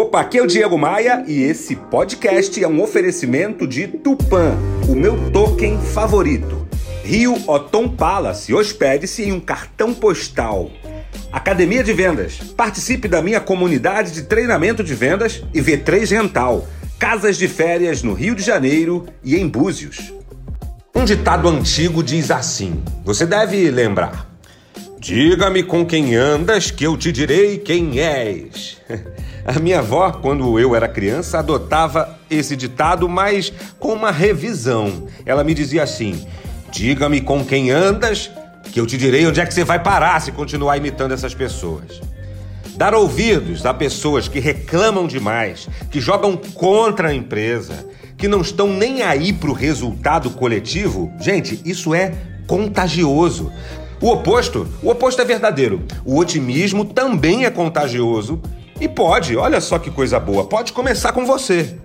Opa, aqui é o Diego Maia e esse podcast é um oferecimento de Tupan, o meu token favorito. Rio Otom Palace, hospede-se em um cartão postal. Academia de Vendas, participe da minha comunidade de treinamento de vendas e V3 Rental, casas de férias no Rio de Janeiro e em Búzios. Um ditado antigo diz assim, você deve lembrar. Diga-me com quem andas, que eu te direi quem és. A minha avó, quando eu era criança, adotava esse ditado, mas com uma revisão. Ela me dizia assim: Diga-me com quem andas, que eu te direi onde é que você vai parar se continuar imitando essas pessoas. Dar ouvidos a pessoas que reclamam demais, que jogam contra a empresa, que não estão nem aí para o resultado coletivo, gente, isso é contagioso. O oposto, o oposto é verdadeiro. O otimismo também é contagioso e pode, olha só que coisa boa, pode começar com você.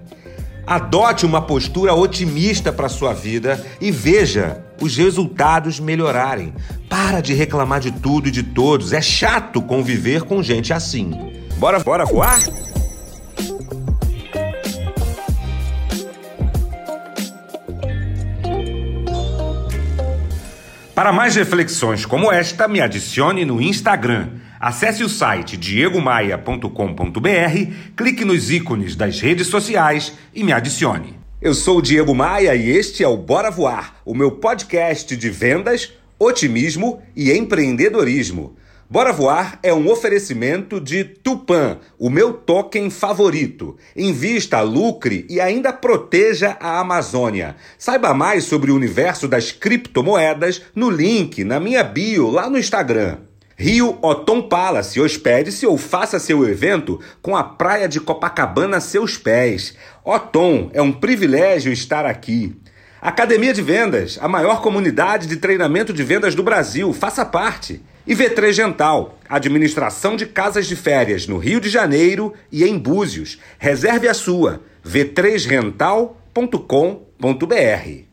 Adote uma postura otimista para sua vida e veja os resultados melhorarem. Para de reclamar de tudo e de todos. É chato conviver com gente assim. Bora, bora voar? Para mais reflexões como esta, me adicione no Instagram. Acesse o site diegomaia.com.br, clique nos ícones das redes sociais e me adicione. Eu sou o Diego Maia e este é o Bora Voar, o meu podcast de vendas, otimismo e empreendedorismo. Bora Voar é um oferecimento de Tupan, o meu token favorito. Invista, lucre e ainda proteja a Amazônia. Saiba mais sobre o universo das criptomoedas no link na minha bio lá no Instagram. Rio Otom Palace, hospede-se ou faça seu evento com a praia de Copacabana a seus pés. Otom, é um privilégio estar aqui. Academia de Vendas, a maior comunidade de treinamento de vendas do Brasil, faça parte. E V3 Gental, administração de casas de férias no Rio de Janeiro e em Búzios. Reserve a sua, v3rental.com.br.